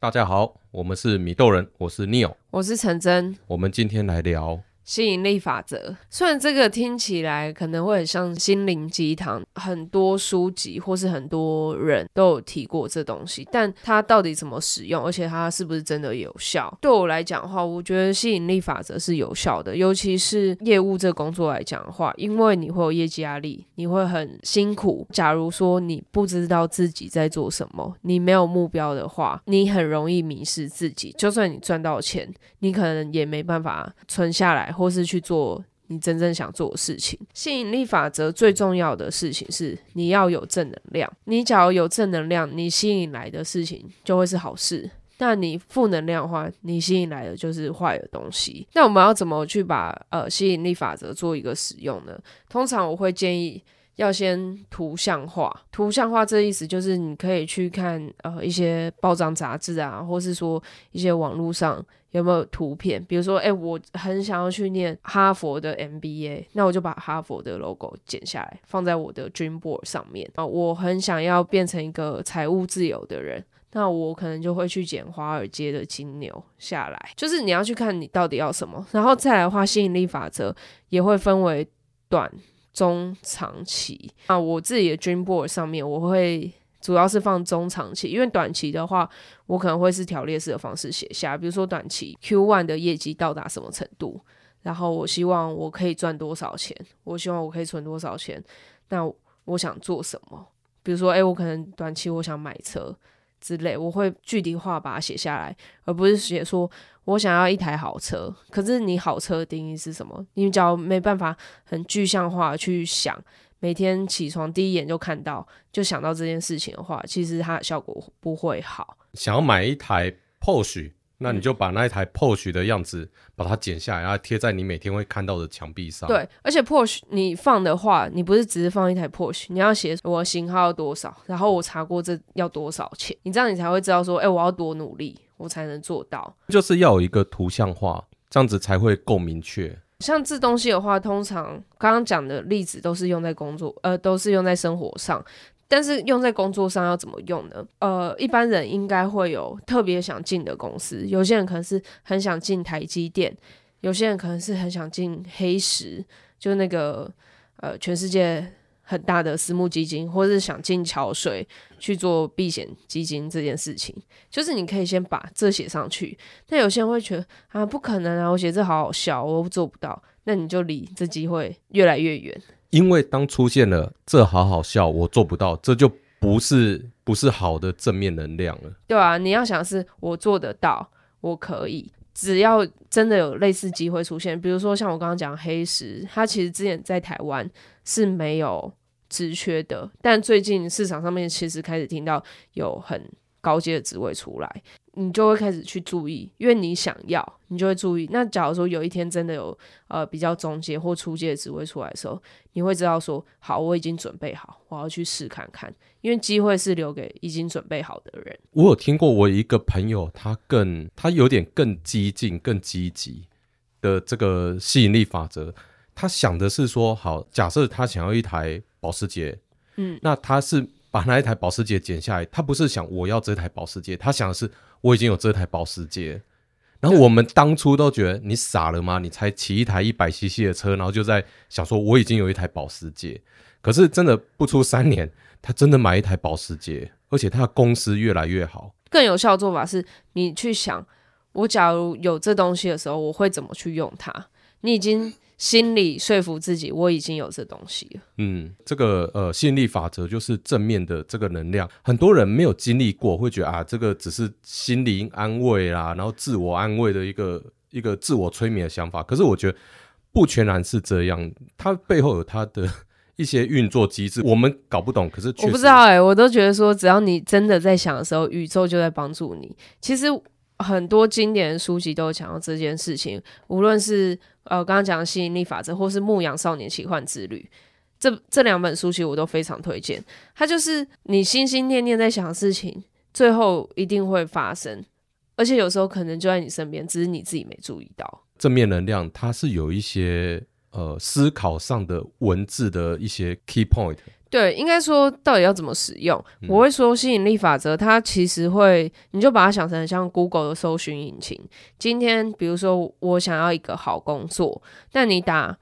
大家好，我们是米豆人，我是 Neo，我是陈真，我们今天来聊。吸引力法则，虽然这个听起来可能会很像心灵鸡汤，很多书籍或是很多人都有提过这东西，但它到底怎么使用，而且它是不是真的有效？对我来讲的话，我觉得吸引力法则是有效的，尤其是业务这工作来讲的话，因为你会有业绩压力，你会很辛苦。假如说你不知道自己在做什么，你没有目标的话，你很容易迷失自己。就算你赚到钱，你可能也没办法存下来。或是去做你真正想做的事情。吸引力法则最重要的事情是你要有正能量。你只要有正能量，你吸引来的事情就会是好事。那你负能量的话，你吸引来的就是坏的东西。那我们要怎么去把呃吸引力法则做一个使用呢？通常我会建议要先图像化。图像化这意思就是你可以去看呃一些报章杂志啊，或是说一些网络上。有没有图片？比如说，哎、我很想要去念哈佛的 MBA，那我就把哈佛的 logo 剪下来，放在我的 dream board 上面啊。我很想要变成一个财务自由的人，那我可能就会去剪华尔街的金牛下来。就是你要去看你到底要什么，然后再来的话，吸引力法则也会分为短、中、长期。啊，我自己的 dream board 上面我会。主要是放中长期，因为短期的话，我可能会是条列式的方式写下，比如说短期 Q one 的业绩到达什么程度，然后我希望我可以赚多少钱，我希望我可以存多少钱，那我想做什么？比如说，诶，我可能短期我想买车之类，我会具体化把它写下来，而不是写说我想要一台好车。可是你好车的定义是什么？你只要没办法很具象化去想。每天起床第一眼就看到，就想到这件事情的话，其实它的效果不会好。想要买一台 Porsche，那你就把那一台 Porsche 的样子把它剪下来，然后贴在你每天会看到的墙壁上。对，而且 Porsche 你放的话，你不是只是放一台 Porsche，你要写我型号要多少，然后我查过这要多少钱，你这样你才会知道说，哎、欸，我要多努力，我才能做到。就是要有一个图像化，这样子才会够明确。像这东西的话，通常刚刚讲的例子都是用在工作，呃，都是用在生活上。但是用在工作上要怎么用呢？呃，一般人应该会有特别想进的公司，有些人可能是很想进台积电，有些人可能是很想进黑石，就那个呃，全世界。很大的私募基金，或者是想进桥水去做避险基金这件事情，就是你可以先把这写上去。但有些人会觉得啊，不可能啊，我写这好好笑，我做不到。那你就离这机会越来越远。因为当出现了这好好笑，我做不到，这就不是不是好的正面能量了。对啊，你要想是我做得到，我可以。只要真的有类似机会出现，比如说像我刚刚讲黑石，他其实之前在台湾是没有职缺的，但最近市场上面其实开始听到有很高阶的职位出来，你就会开始去注意，因为你想要，你就会注意。那假如说有一天真的有呃比较中介或初阶的职位出来的时候，你会知道说，好，我已经准备好，我要去试看看。因为机会是留给已经准备好的人。我有听过，我一个朋友，他更他有点更激进、更积极的这个吸引力法则。他想的是说，好，假设他想要一台保时捷，嗯，那他是把那一台保时捷剪下来，他不是想我要这台保时捷，他想的是我已经有这台保时捷。然后我们当初都觉得你傻了吗？你才骑一台一百 CC 的车，然后就在想说我已经有一台保时捷。可是真的不出三年。他真的买一台保时捷，而且他的公司越来越好。更有效的做法是，你去想，我假如有这东西的时候，我会怎么去用它？你已经心里说服自己，我已经有这东西了。嗯，这个呃吸引力法则就是正面的这个能量。很多人没有经历过，会觉得啊，这个只是心灵安慰啦，然后自我安慰的一个一个自我催眠的想法。可是我觉得不全然是这样，它背后有它的。一些运作机制我们搞不懂，可是我不知道哎、欸，我都觉得说，只要你真的在想的时候，宇宙就在帮助你。其实很多经典的书籍都有讲到这件事情，无论是呃刚刚讲的吸引力法则，或是《牧羊少年奇幻之旅》，这这两本书其实我都非常推荐。它就是你心心念念在想的事情，最后一定会发生，而且有时候可能就在你身边，只是你自己没注意到。正面能量它是有一些。呃，思考上的文字的一些 key point，对，应该说到底要怎么使用？嗯、我会说吸引力法则，它其实会，你就把它想成像 Google 的搜寻引擎。今天，比如说我想要一个好工作，那你打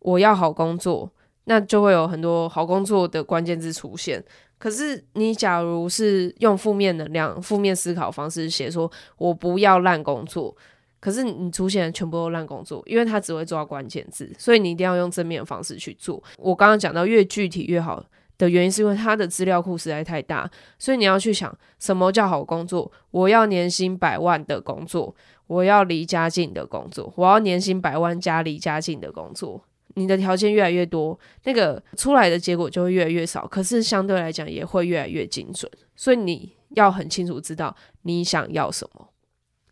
我要好工作，那就会有很多好工作的关键字出现。可是你假如是用负面能量、负面思考方式写说“我不要烂工作”，可是你出现的全部都烂工作，因为它只会做到关键字，所以你一定要用正面的方式去做。我刚刚讲到越具体越好的原因，是因为它的资料库实在太大，所以你要去想什么叫好工作？我要年薪百万的工作，我要离家近的工作，我要年薪百万加离家近的工作。你的条件越来越多，那个出来的结果就会越来越少，可是相对来讲也会越来越精准。所以你要很清楚知道你想要什么，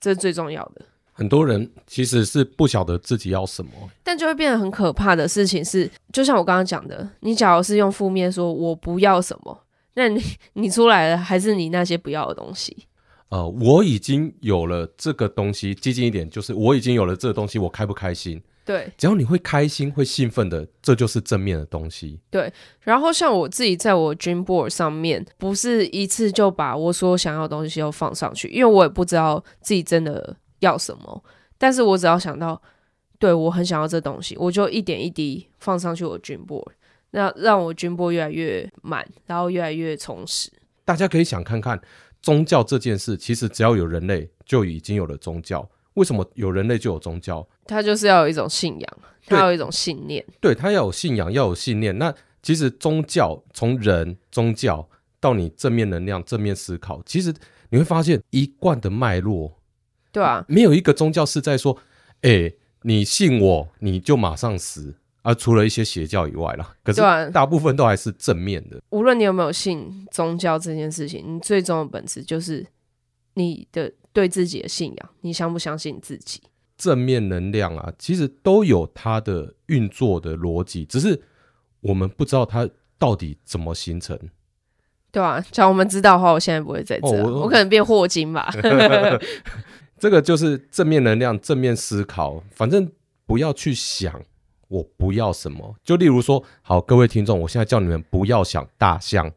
这是最重要的。很多人其实是不晓得自己要什么，但就会变得很可怕的事情是，就像我刚刚讲的，你假如是用负面说我不要什么，那你 你出来了还是你那些不要的东西。呃，我已经有了这个东西，激进一点就是我已经有了这个东西，我开不开心？对，只要你会开心、会兴奋的，这就是正面的东西。对，然后像我自己在我 Dream Board 上面，不是一次就把我所想要的东西都放上去，因为我也不知道自己真的要什么。但是我只要想到，对，我很想要这东西，我就一点一滴放上去我 Dream Board，那让我 Dream Board 越来越满，然后越来越充实。大家可以想看看，宗教这件事，其实只要有人类，就已经有了宗教。为什么有人类就有宗教？它就是要有一种信仰，他有一种信念。对，它要有信仰，要有信念。那其实宗教从人宗教到你正面能量、正面思考，其实你会发现一贯的脉络。对啊，没有一个宗教是在说，哎、欸，你信我你就马上死啊，除了一些邪教以外啦。可是大部分都还是正面的。无论你有没有信宗教这件事情，你最终的本质就是你的。对自己的信仰，你相不相信自己？正面能量啊，其实都有它的运作的逻辑，只是我们不知道它到底怎么形成。对啊，假如我们知道的话，我现在不会在这，哦、我，我可能变霍金吧。这个就是正面能量，正面思考，反正不要去想我不要什么。就例如说，好，各位听众，我现在叫你们不要想大象。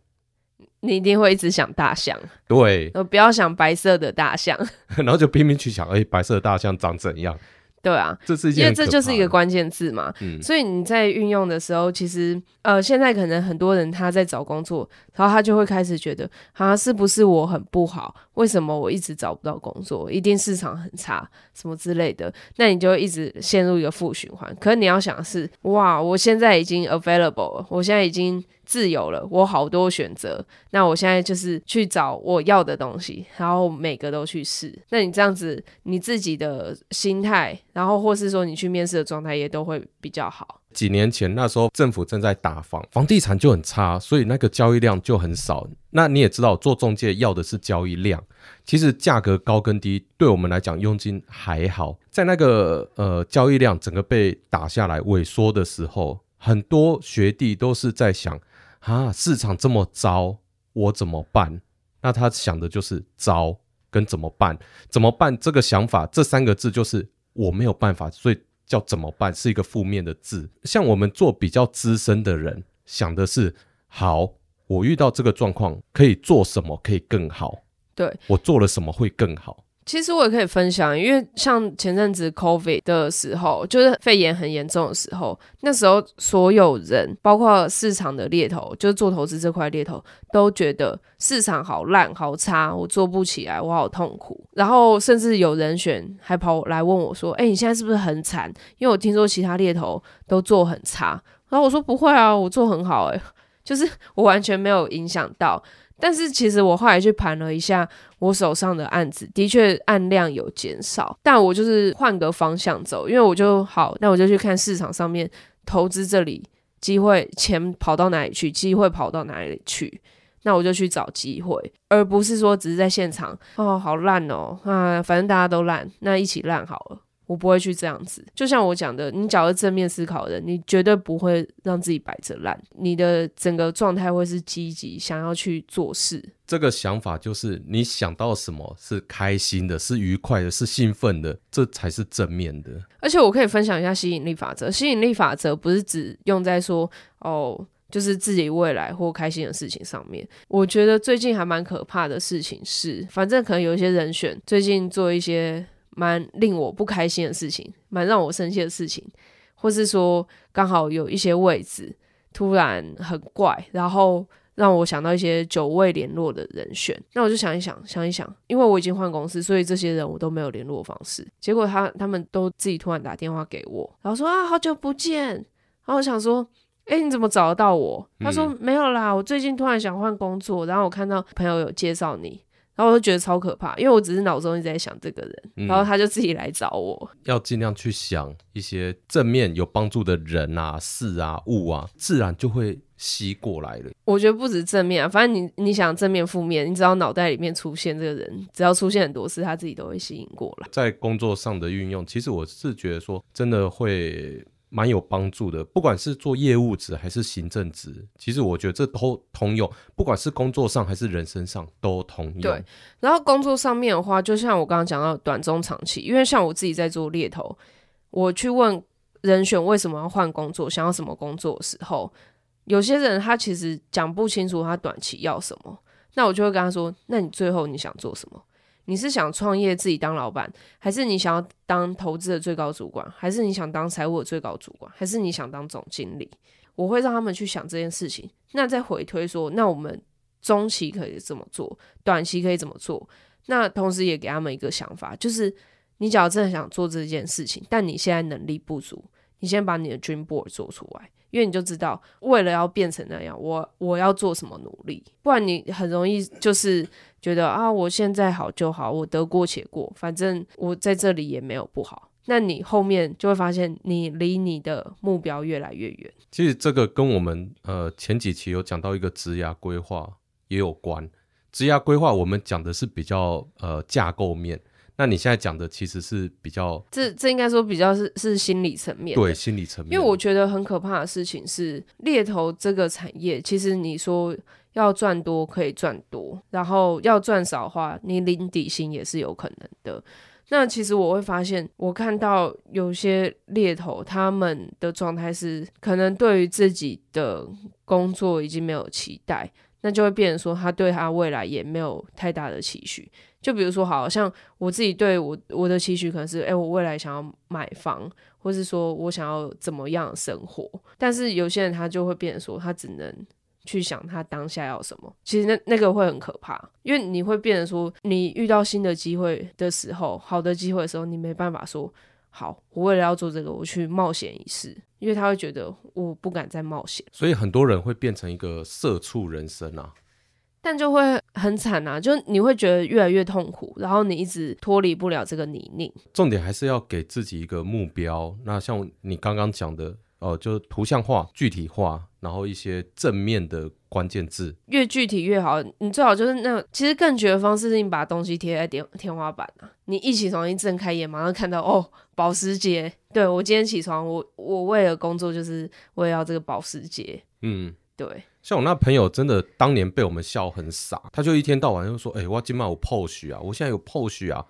你一定会一直想大象，对，不要想白色的大象，然后就拼命去想，哎、欸，白色的大象长怎样？对啊，这是，因为这就是一个关键字嘛。嗯，所以你在运用的时候，其实呃，现在可能很多人他在找工作，然后他就会开始觉得，啊，是不是我很不好？为什么我一直找不到工作？一定市场很差，什么之类的？那你就会一直陷入一个负循环。可是你要想的是，哇，我现在已经 available 了，我现在已经。自由了，我好多选择。那我现在就是去找我要的东西，然后每个都去试。那你这样子，你自己的心态，然后或是说你去面试的状态也都会比较好。几年前那时候政府正在打房，房地产就很差，所以那个交易量就很少。那你也知道，做中介要的是交易量。其实价格高跟低对我们来讲佣金还好，在那个呃交易量整个被打下来萎缩的时候，很多学弟都是在想。啊，市场这么糟，我怎么办？那他想的就是糟跟怎么办？怎么办？这个想法，这三个字就是我没有办法，所以叫怎么办是一个负面的字。像我们做比较资深的人，想的是好，我遇到这个状况可以做什么可以更好？对，我做了什么会更好？其实我也可以分享，因为像前阵子 COVID 的时候，就是肺炎很严重的时候，那时候所有人，包括市场的猎头，就是做投资这块猎头，都觉得市场好烂、好差，我做不起来，我好痛苦。然后甚至有人选还跑来问我说：“哎，你现在是不是很惨？因为我听说其他猎头都做很差。”然后我说：“不会啊，我做很好。”哎，就是我完全没有影响到。但是其实我后来去盘了一下我手上的案子，的确案量有减少，但我就是换个方向走，因为我就好，那我就去看市场上面投资这里机会，钱跑到哪里去，机会跑到哪里去，那我就去找机会，而不是说只是在现场哦，好烂哦啊，反正大家都烂，那一起烂好了。我不会去这样子，就像我讲的，你假如正面思考的人，你绝对不会让自己摆着烂，你的整个状态会是积极，想要去做事。这个想法就是你想到什么是开心的，是愉快的，是兴奋的，这才是正面的。而且我可以分享一下吸引力法则，吸引力法则不是只用在说哦。就是自己未来或开心的事情上面。我觉得最近还蛮可怕的事情是，反正可能有一些人选最近做一些蛮令我不开心的事情，蛮让我生气的事情，或是说刚好有一些位置突然很怪，然后。让我想到一些久未联络的人选，那我就想一想，想一想，因为我已经换公司，所以这些人我都没有联络方式。结果他他们都自己突然打电话给我，然后说啊，好久不见。然后我想说，哎，你怎么找得到我？他说没有啦，我最近突然想换工作，然后我看到朋友有介绍你。然后我就觉得超可怕，因为我只是脑中一直在想这个人，嗯、然后他就自己来找我。要尽量去想一些正面有帮助的人啊、事啊、物啊，自然就会吸过来了。我觉得不止正面啊，反正你你想正面、负面，你只要脑袋里面出现这个人，只要出现很多次，他自己都会吸引过来。在工作上的运用，其实我是觉得说，真的会。蛮有帮助的，不管是做业务职还是行政职，其实我觉得这都通用，不管是工作上还是人生上都通用。对，然后工作上面的话，就像我刚刚讲到短中长期，因为像我自己在做猎头，我去问人选为什么要换工作，想要什么工作的时候，有些人他其实讲不清楚他短期要什么，那我就会跟他说，那你最后你想做什么？你是想创业自己当老板，还是你想要当投资的最高主管，还是你想当财务的最高主管，还是你想当总经理？我会让他们去想这件事情，那再回推说，那我们中期可以怎么做，短期可以怎么做？那同时也给他们一个想法，就是你只要真的想做这件事情，但你现在能力不足，你先把你的 dream board 做出来。因为你就知道，为了要变成那样，我我要做什么努力，不然你很容易就是觉得啊，我现在好就好，我得过且过，反正我在这里也没有不好。那你后面就会发现，你离你的目标越来越远。其实这个跟我们呃前几期有讲到一个职涯规划也有关。职涯规划我们讲的是比较呃架构面。那你现在讲的其实是比较，这这应该说比较是是心理层面，对心理层面。因为我觉得很可怕的事情是猎头这个产业，其实你说要赚多可以赚多，然后要赚少的话，你领底薪也是有可能的。那其实我会发现，我看到有些猎头他们的状态是，可能对于自己的工作已经没有期待，那就会变成说他对他未来也没有太大的期许。就比如说，好像我自己对我我的期许可能是，哎、我未来想要买房，或是说我想要怎么样生活。但是有些人他就会变成说，他只能去想他当下要什么。其实那那个会很可怕，因为你会变成说，你遇到新的机会的时候，好的机会的时候，你没办法说，好，我为了要做这个，我去冒险一试，因为他会觉得我不敢再冒险。所以很多人会变成一个社畜人生啊。但就会很惨啊，就你会觉得越来越痛苦，然后你一直脱离不了这个泥泞。重点还是要给自己一个目标。那像你刚刚讲的，哦、呃，就图像化、具体化，然后一些正面的关键字，越具体越好。你最好就是那，其实更绝的方式是你把东西贴在天天花板啊。你一起床一睁开眼，马上看到哦，保时捷。对，我今天起床，我我为了工作就是为了要这个保时捷。嗯，对。像我那朋友，真的当年被我们笑很傻，他就一天到晚就说：“哎、欸，我今晚有 Porsche 啊，我现在有 Porsche 啊。”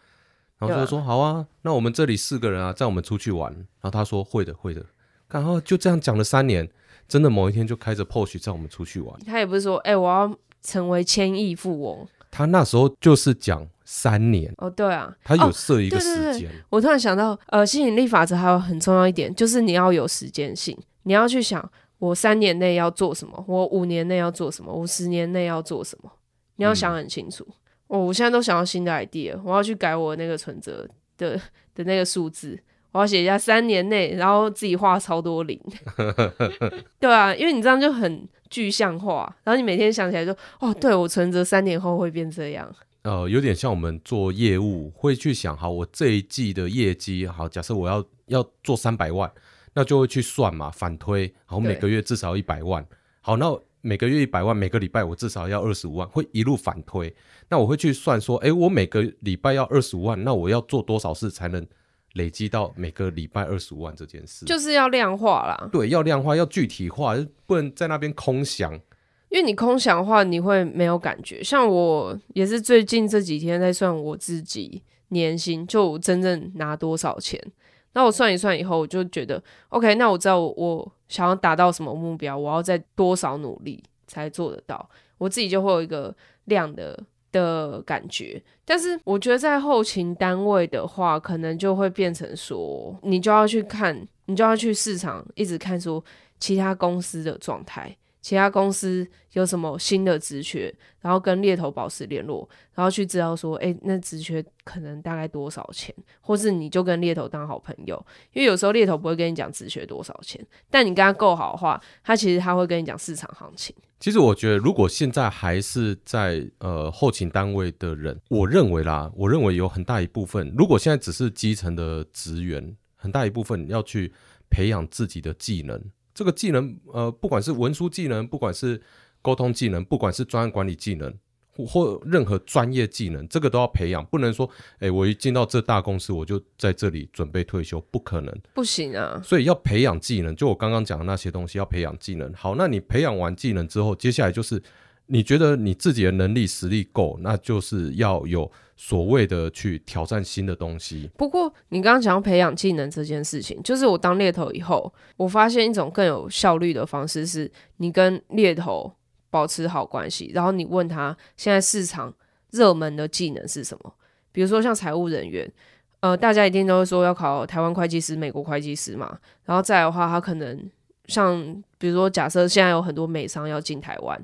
然后就说：“好啊，那我们这里四个人啊，载我们出去玩。”然后他说：“会的，会的。”然后就这样讲了三年，真的某一天就开着 Porsche 载我们出去玩。他也不是说：“哎、欸，我要成为千亿富翁。”他那时候就是讲三年。哦，对啊，他有设一个时间、哦。对对对，我突然想到，呃，吸引力法则还有很重要一点，就是你要有时间性，你要去想。我三年内要做什么？我五年内要做什么？我十年内要做什么？你要想很清楚。嗯、哦，我现在都想到新的 idea，我要去改我那个存折的的那个数字，我要写一下三年内，然后自己画超多零。对啊，因为你这样就很具象化，然后你每天想起来就哦，对我存折三年后会变这样。呃，有点像我们做业务会去想，好，我这一季的业绩，好，假设我要要做三百万。那就会去算嘛，反推，然后每个月至少一百万。好，那每个月一百万，每个礼拜我至少要二十五万，会一路反推。那我会去算说，诶，我每个礼拜要二十五万，那我要做多少事才能累积到每个礼拜二十五万这件事？就是要量化啦。对，要量化，要具体化，不能在那边空想。因为你空想的话，你会没有感觉。像我也是最近这几天在算我自己年薪，就真正拿多少钱。那我算一算以后，我就觉得 OK，那我知道我我想要达到什么目标，我要在多少努力才做得到，我自己就会有一个量的的感觉。但是我觉得在后勤单位的话，可能就会变成说，你就要去看，你就要去市场一直看说其他公司的状态。其他公司有什么新的职缺，然后跟猎头保持联络，然后去知道说，诶，那职缺可能大概多少钱，或是你就跟猎头当好朋友，因为有时候猎头不会跟你讲职缺多少钱，但你跟他够好的话，他其实他会跟你讲市场行情。其实我觉得，如果现在还是在呃后勤单位的人，我认为啦，我认为有很大一部分，如果现在只是基层的职员，很大一部分要去培养自己的技能。这个技能，呃，不管是文书技能，不管是沟通技能，不管是专案管理技能，或任何专业技能，这个都要培养。不能说，哎，我一进到这大公司，我就在这里准备退休，不可能，不行啊。所以要培养技能，就我刚刚讲的那些东西，要培养技能。好，那你培养完技能之后，接下来就是你觉得你自己的能力实力够，那就是要有。所谓的去挑战新的东西。不过，你刚刚讲到培养技能这件事情，就是我当猎头以后，我发现一种更有效率的方式，是你跟猎头保持好关系，然后你问他现在市场热门的技能是什么。比如说像财务人员，呃，大家一定都会说要考台湾会计师、美国会计师嘛。然后再的话，他可能像比如说，假设现在有很多美商要进台湾。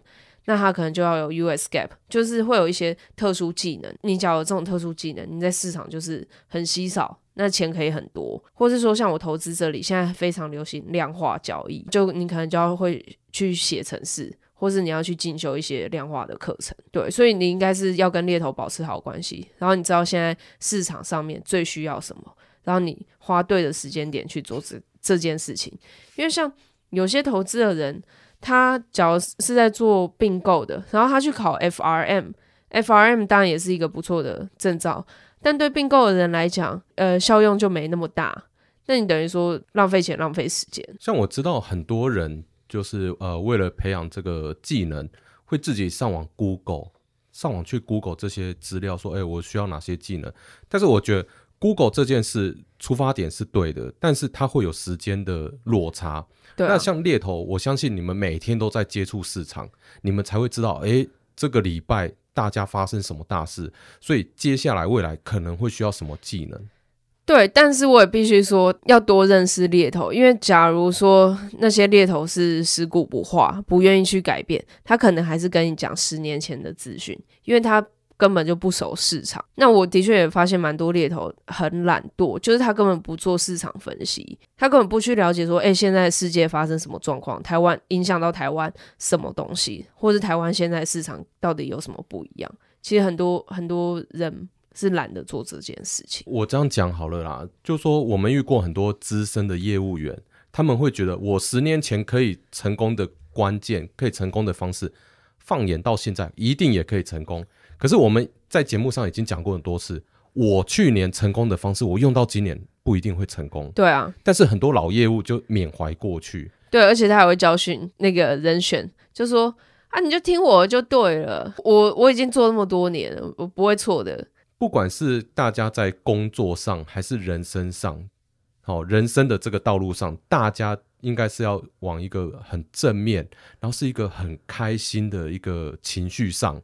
那他可能就要有 US Gap，就是会有一些特殊技能。你只要有这种特殊技能，你在市场就是很稀少，那钱可以很多。或是说，像我投资这里现在非常流行量化交易，就你可能就要会去写程式，或是你要去进修一些量化的课程。对，所以你应该是要跟猎头保持好关系，然后你知道现在市场上面最需要什么，然后你花对的时间点去做这这件事情。因为像有些投资的人。他假如是在做并购的，然后他去考 FRM，FRM 当然也是一个不错的证照，但对并购的人来讲，呃，效用就没那么大。那你等于说浪费钱、浪费时间。像我知道很多人就是呃，为了培养这个技能，会自己上网 Google，上网去 Google 这些资料，说，哎，我需要哪些技能？但是我觉得 Google 这件事出发点是对的，但是它会有时间的落差。对啊，那像猎头，我相信你们每天都在接触市场，你们才会知道，诶，这个礼拜大家发生什么大事，所以接下来未来可能会需要什么技能。对，但是我也必须说，要多认识猎头，因为假如说那些猎头是食古不化，不愿意去改变，他可能还是跟你讲十年前的资讯，因为他。根本就不熟市场，那我的确也发现蛮多猎头很懒惰，就是他根本不做市场分析，他根本不去了解说，哎、现在世界发生什么状况，台湾影响到台湾什么东西，或是台湾现在市场到底有什么不一样？其实很多很多人是懒得做这件事情。我这样讲好了啦，就说我们遇过很多资深的业务员，他们会觉得我十年前可以成功的关键，可以成功的方式，放眼到现在一定也可以成功。可是我们在节目上已经讲过很多次，我去年成功的方式，我用到今年不一定会成功。对啊，但是很多老业务就缅怀过去。对，而且他还会教训那个人选，就说啊，你就听我就对了，我我已经做那么多年了，我不会错的。不管是大家在工作上还是人生上，好，人生的这个道路上，大家应该是要往一个很正面，然后是一个很开心的一个情绪上。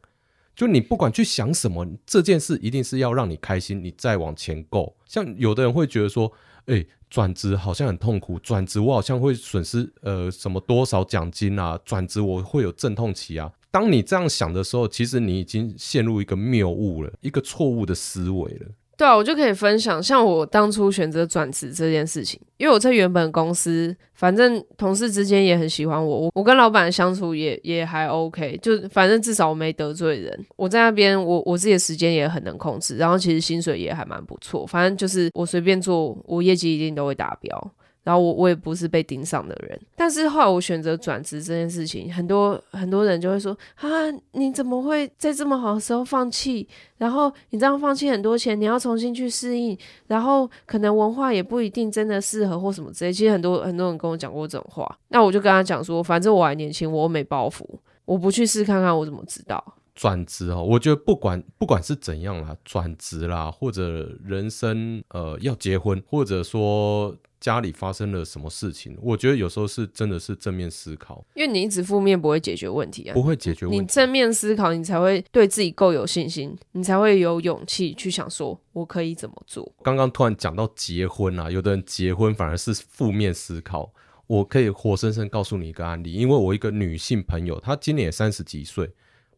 就你不管去想什么，这件事一定是要让你开心，你再往前够。像有的人会觉得说，哎、转职好像很痛苦，转职我好像会损失呃什么多少奖金啊，转职我会有阵痛期啊。当你这样想的时候，其实你已经陷入一个谬误了，一个错误的思维了。对啊，我就可以分享，像我当初选择转职这件事情，因为我在原本公司，反正同事之间也很喜欢我，我跟老板相处也也还 OK，就反正至少我没得罪人。我在那边，我我自己的时间也很能控制，然后其实薪水也还蛮不错，反正就是我随便做，我业绩一定都会达标。然后我我也不是被盯上的人，但是后来我选择转职这件事情，很多很多人就会说啊，你怎么会在这么好的时候放弃？然后你这样放弃很多钱，你要重新去适应，然后可能文化也不一定真的适合或什么之类。其实很多很多人跟我讲过这种话，那我就跟他讲说，反正我还年轻，我又没包袱，我不去试看看，我怎么知道？转职哦，我觉得不管不管是怎样啦，转职啦，或者人生呃要结婚，或者说家里发生了什么事情，我觉得有时候是真的是正面思考，因为你一直负面不会解决问题啊，不会解决问题。你正面思考，你才会对自己够有信心，你才会有勇气去想说我可以怎么做。刚刚突然讲到结婚啊，有的人结婚反而是负面思考，我可以活生生告诉你一个案例，因为我一个女性朋友，她今年也三十几岁。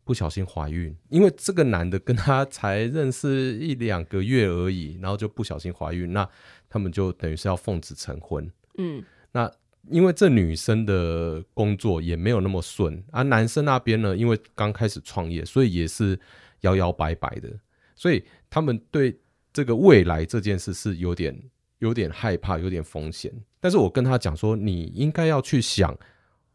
不小心怀孕，因为这个男的跟她才认识一两个月而已，然后就不小心怀孕，那他们就等于是要奉子成婚。嗯，那因为这女生的工作也没有那么顺，而、啊、男生那边呢，因为刚开始创业，所以也是摇摇摆摆的，所以他们对这个未来这件事是有点有点害怕，有点风险。但是我跟他讲说，你应该要去想，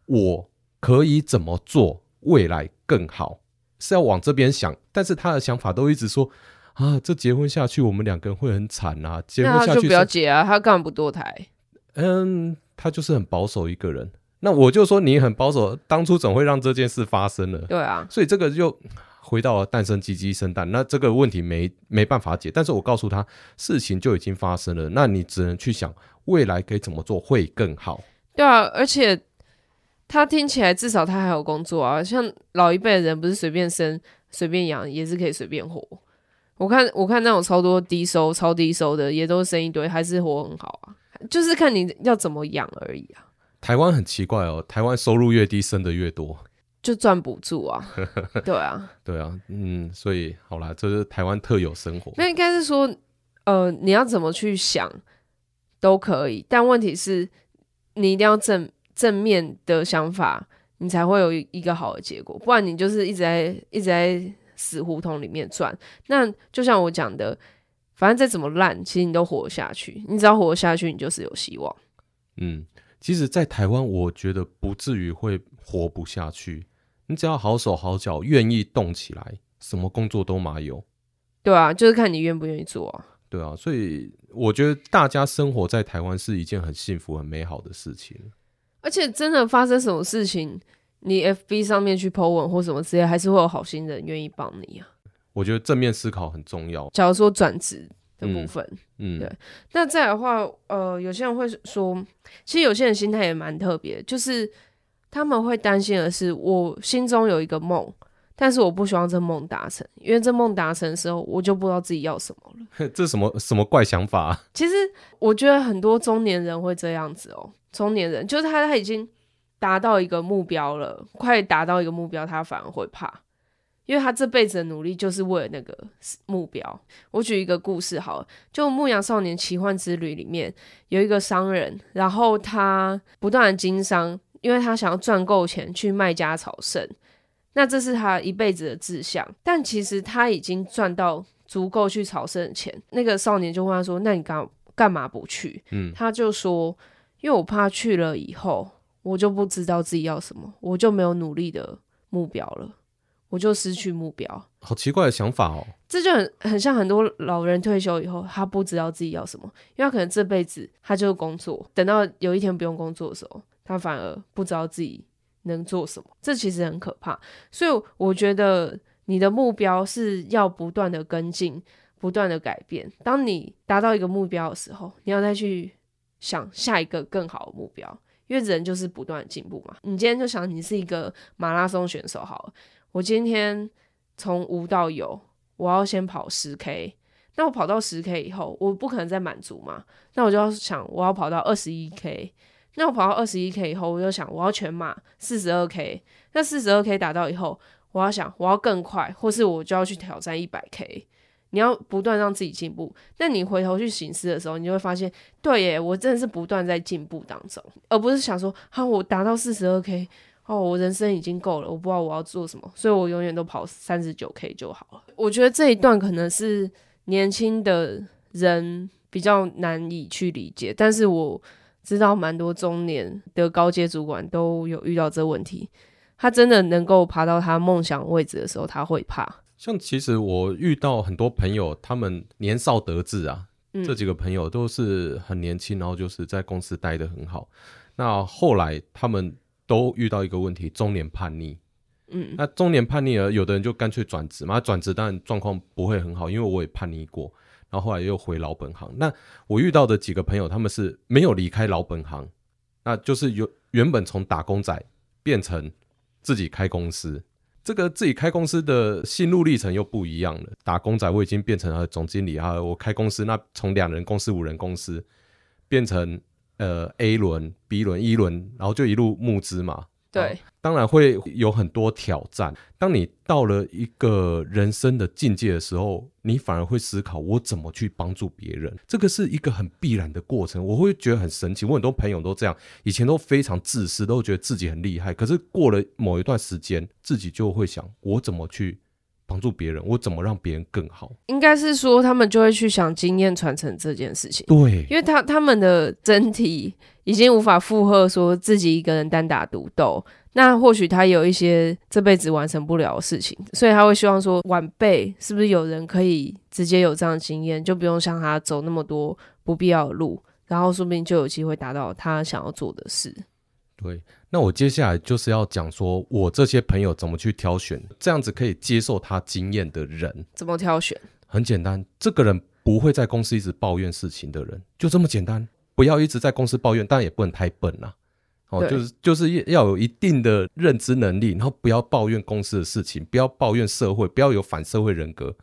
我可以怎么做，未来更好。是要往这边想，但是他的想法都一直说啊，这结婚下去我们两个人会很惨啊。结婚下去就不要结啊，他干嘛不堕胎？嗯，他就是很保守一个人。那我就说你很保守，当初怎会让这件事发生了？对啊，所以这个就回到了蛋生鸡鸡生蛋，那这个问题没没办法解。但是我告诉他，事情就已经发生了，那你只能去想未来可以怎么做会更好。对啊，而且。他听起来至少他还有工作啊，像老一辈的人不是随便生随便养也是可以随便活。我看我看那种超多低收超低收的也都生一堆，还是活很好啊，就是看你要怎么养而已啊。台湾很奇怪哦，台湾收入越低生的越多，就赚不住啊。对啊，对啊，嗯，所以好啦，这是台湾特有生活。那应该是说，呃，你要怎么去想都可以，但问题是你一定要正。正面的想法，你才会有一个好的结果。不然你就是一直在一直在死胡同里面转。那就像我讲的，反正再怎么烂，其实你都活下去。你只要活下去，你就是有希望。嗯，其实，在台湾，我觉得不至于会活不下去。你只要好手好脚，愿意动起来，什么工作都嘛有。对啊，就是看你愿不愿意做啊。对啊，所以我觉得大家生活在台湾是一件很幸福、很美好的事情。而且真的发生什么事情，你 FB 上面去 po 文或什么之类，还是会有好心人愿意帮你啊。我觉得正面思考很重要。假如说转职的部分，嗯，嗯对。那再来的话，呃，有些人会说，其实有些人心态也蛮特别，就是他们会担心的是，我心中有一个梦，但是我不希望这梦达成，因为这梦达成的时候，我就不知道自己要什么了。这什么什么怪想法啊？其实我觉得很多中年人会这样子哦。中年人就是他，他已经达到一个目标了，快达到一个目标，他反而会怕，因为他这辈子的努力就是为了那个目标。我举一个故事好了，就《牧羊少年奇幻之旅》里面有一个商人，然后他不断的经商，因为他想要赚够钱去卖家朝圣，那这是他一辈子的志向。但其实他已经赚到足够去朝圣的钱，那个少年就问他说：“那你干干嘛不去？”嗯，他就说。因为我怕去了以后，我就不知道自己要什么，我就没有努力的目标了，我就失去目标。好奇怪的想法哦！这就很很像很多老人退休以后，他不知道自己要什么，因为他可能这辈子他就是工作，等到有一天不用工作的时候，他反而不知道自己能做什么。这其实很可怕。所以我觉得你的目标是要不断的跟进，不断的改变。当你达到一个目标的时候，你要再去。想下一个更好的目标，因为人就是不断进步嘛。你今天就想你是一个马拉松选手好了，我今天从无到有，我要先跑十 K，那我跑到十 K 以后，我不可能再满足嘛，那我就要想我要跑到二十一 K，那我跑到二十一 K 以后，我就想我要全马四十二 K，那四十二 K 达到以后，我要想我要更快，或是我就要去挑战一百 K。你要不断让自己进步，但你回头去省思的时候，你就会发现，对耶，我真的是不断在进步当中，而不是想说，哈，我达到四十二 K，哦，我人生已经够了，我不知道我要做什么，所以我永远都跑三十九 K 就好了。我觉得这一段可能是年轻的人比较难以去理解，但是我知道蛮多中年的高阶主管都有遇到这问题，他真的能够爬到他梦想位置的时候，他会怕。像其实我遇到很多朋友，他们年少得志啊，嗯、这几个朋友都是很年轻，然后就是在公司待得很好。那后来他们都遇到一个问题，中年叛逆。嗯，那中年叛逆了，有的人就干脆转职嘛。转职当然状况不会很好，因为我也叛逆过，然后后来又回老本行。那我遇到的几个朋友，他们是没有离开老本行，那就是有原本从打工仔变成自己开公司。这个自己开公司的心路历程又不一样了。打工仔我已经变成了总经理啊，我开公司，那从两人公司、五人公司变成呃 A 轮、B 轮、E 轮，然后就一路募资嘛。对，当然会有很多挑战。当你到了一个人生的境界的时候，你反而会思考我怎么去帮助别人。这个是一个很必然的过程。我会觉得很神奇。我很多朋友都这样，以前都非常自私，都觉得自己很厉害。可是过了某一段时间，自己就会想，我怎么去帮助别人？我怎么让别人更好？应该是说，他们就会去想经验传承这件事情。对，因为他他们的整体。已经无法负荷说自己一个人单打独斗，那或许他有一些这辈子完成不了的事情，所以他会希望说晚辈是不是有人可以直接有这样的经验，就不用像他走那么多不必要的路，然后说不定就有机会达到他想要做的事。对，那我接下来就是要讲说我这些朋友怎么去挑选，这样子可以接受他经验的人。怎么挑选？很简单，这个人不会在公司一直抱怨事情的人，就这么简单。不要一直在公司抱怨，但也不能太笨呐。哦，就是就是要有一定的认知能力，然后不要抱怨公司的事情，不要抱怨社会，不要有反社会人格，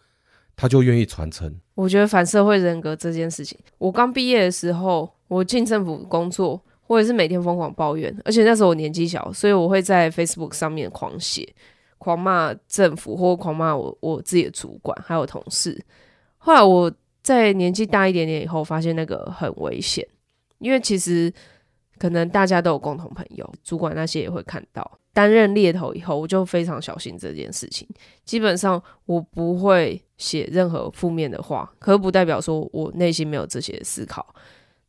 他就愿意传承。我觉得反社会人格这件事情，我刚毕业的时候，我进政府工作，我也是每天疯狂抱怨，而且那时候我年纪小，所以我会在 Facebook 上面狂写、狂骂政府，或狂骂我我自己的主管还有同事。后来我在年纪大一点点以后，发现那个很危险。因为其实可能大家都有共同朋友，主管那些也会看到。担任猎头以后，我就非常小心这件事情。基本上我不会写任何负面的话，可不代表说我内心没有这些思考。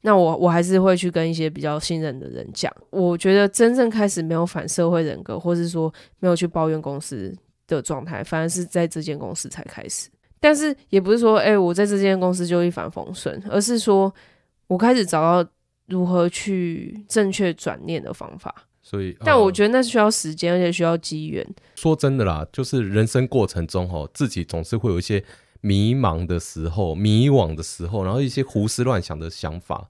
那我我还是会去跟一些比较信任的人讲。我觉得真正开始没有反社会人格，或是说没有去抱怨公司的状态，反而是在这间公司才开始。但是也不是说，哎，我在这间公司就一帆风顺，而是说我开始找到。如何去正确转念的方法？所以，但我觉得那是需要时间，而且需要机缘。说真的啦，就是人生过程中哦，自己总是会有一些迷茫的时候、迷惘的时候，然后一些胡思乱想的想法。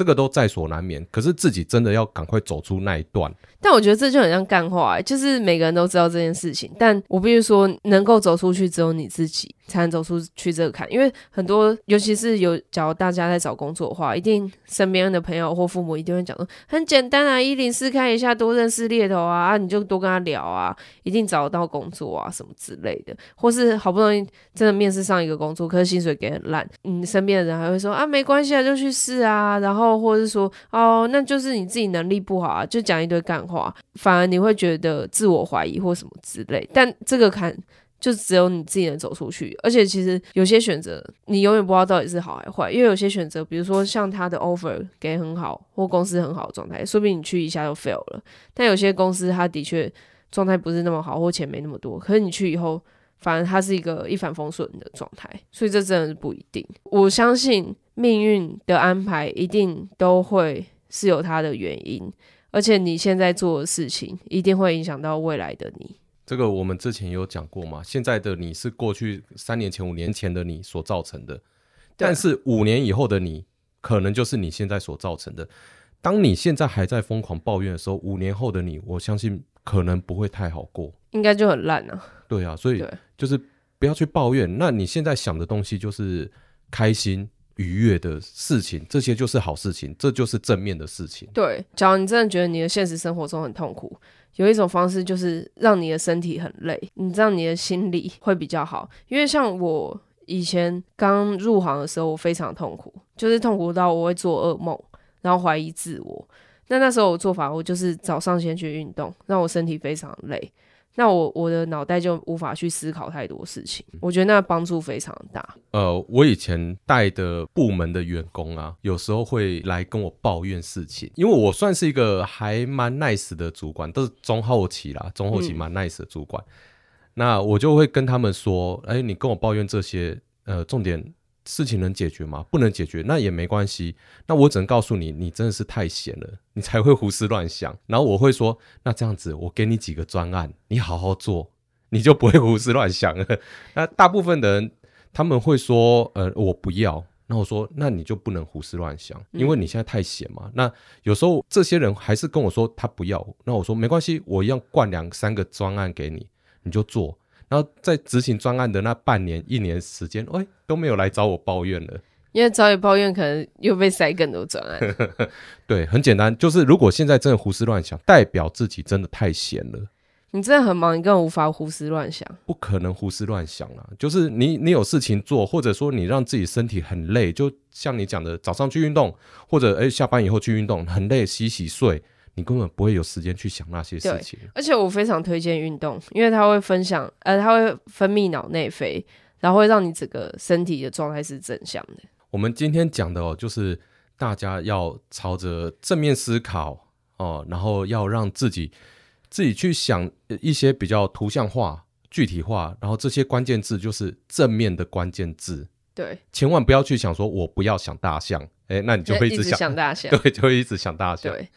这个都在所难免，可是自己真的要赶快走出那一段。但我觉得这就很像干话欸，就是每个人都知道这件事情，但我必须说，能够走出去只有你自己才能走出去这个坎。因为很多，尤其是有，假如大家在找工作的话，一定身边的朋友或父母一定会讲说，很简单啊，一零四看一下，多认识猎头啊，啊，你就多跟他聊啊，一定找得到工作啊，什么之类的。或是好不容易真的面试上一个工作，可是薪水给很烂，你身边的人还会说啊，没关系啊，就去试啊，然后。或者是说，哦，那就是你自己能力不好啊，就讲一堆干话，反而你会觉得自我怀疑或什么之类。但这个坎就只有你自己能走出去。而且，其实有些选择你永远不知道到底是好还坏，因为有些选择，比如说像他的 offer 给很好，或公司很好的状态，说不定你去一下就 fail 了。但有些公司他的确状态不是那么好，或钱没那么多，可是你去以后，反正他是一个一帆风顺的状态。所以这真的是不一定。我相信。命运的安排一定都会是有它的原因，而且你现在做的事情一定会影响到未来的你。这个我们之前有讲过嘛？现在的你是过去三年前、五年前的你所造成的，但是五年以后的你可能就是你现在所造成的。当你现在还在疯狂抱怨的时候，五年后的你，我相信可能不会太好过，应该就很烂了。对啊，所以就是不要去抱怨。那你现在想的东西就是开心。愉悦的事情，这些就是好事情，这就是正面的事情。对，假如你真的觉得你的现实生活中很痛苦，有一种方式就是让你的身体很累，你这样你的心理会比较好。因为像我以前刚入行的时候，我非常痛苦，就是痛苦到我会做噩梦，然后怀疑自我。那那时候我做法，我就是早上先去运动，让我身体非常累。那我我的脑袋就无法去思考太多事情，我觉得那帮助非常大。呃，我以前带的部门的员工啊，有时候会来跟我抱怨事情，因为我算是一个还蛮 nice 的主管，都是中后期啦，中后期蛮 nice 的主管。嗯、那我就会跟他们说，哎、欸，你跟我抱怨这些，呃，重点事情能解决吗？不能解决，那也没关系。那我只能告诉你，你真的是太闲了，你才会胡思乱想。然后我会说，那这样子，我给你几个专案，你好好做，你就不会胡思乱想了。那大部分的人他们会说，呃，我不要。那我说，那你就不能胡思乱想，因为你现在太闲嘛。嗯、那有时候这些人还是跟我说他不要。那我说没关系，我一样灌两三个专案给你，你就做。然后在执行专案的那半年、一年时间，哎，都没有来找我抱怨了。因为找你抱怨，可能又被塞更多专案。对，很简单，就是如果现在真的胡思乱想，代表自己真的太闲了。你真的很忙，你根本无法胡思乱想。不可能胡思乱想啊！就是你，你有事情做，或者说你让自己身体很累，就像你讲的，早上去运动，或者哎下班以后去运动，很累，洗洗睡。你根本不会有时间去想那些事情。而且我非常推荐运动，因为它会分享，呃，它会分泌脑内啡，然后会让你整个身体的状态是正向的。我们今天讲的哦，就是大家要朝着正面思考哦，然后要让自己自己去想一些比较图像化、具体化，然后这些关键字就是正面的关键字。对，千万不要去想说我不要想大象，哎，那你就会一直想，一直想大象，对，就会一直想大象。对。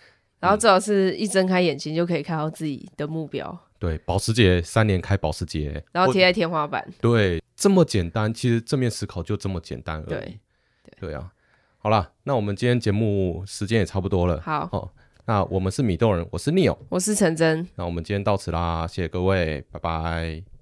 然后最好是一睁开眼睛就可以看到自己的目标。对，保时捷三年开保时捷，然后贴在天花板。对，这么简单，其实正面思考就这么简单而已。对，对啊。好了，那我们今天节目时间也差不多了。好，哦，那我们是米豆人，我是 Neo，我是陈真。那我们今天到此啦，谢谢各位，拜拜。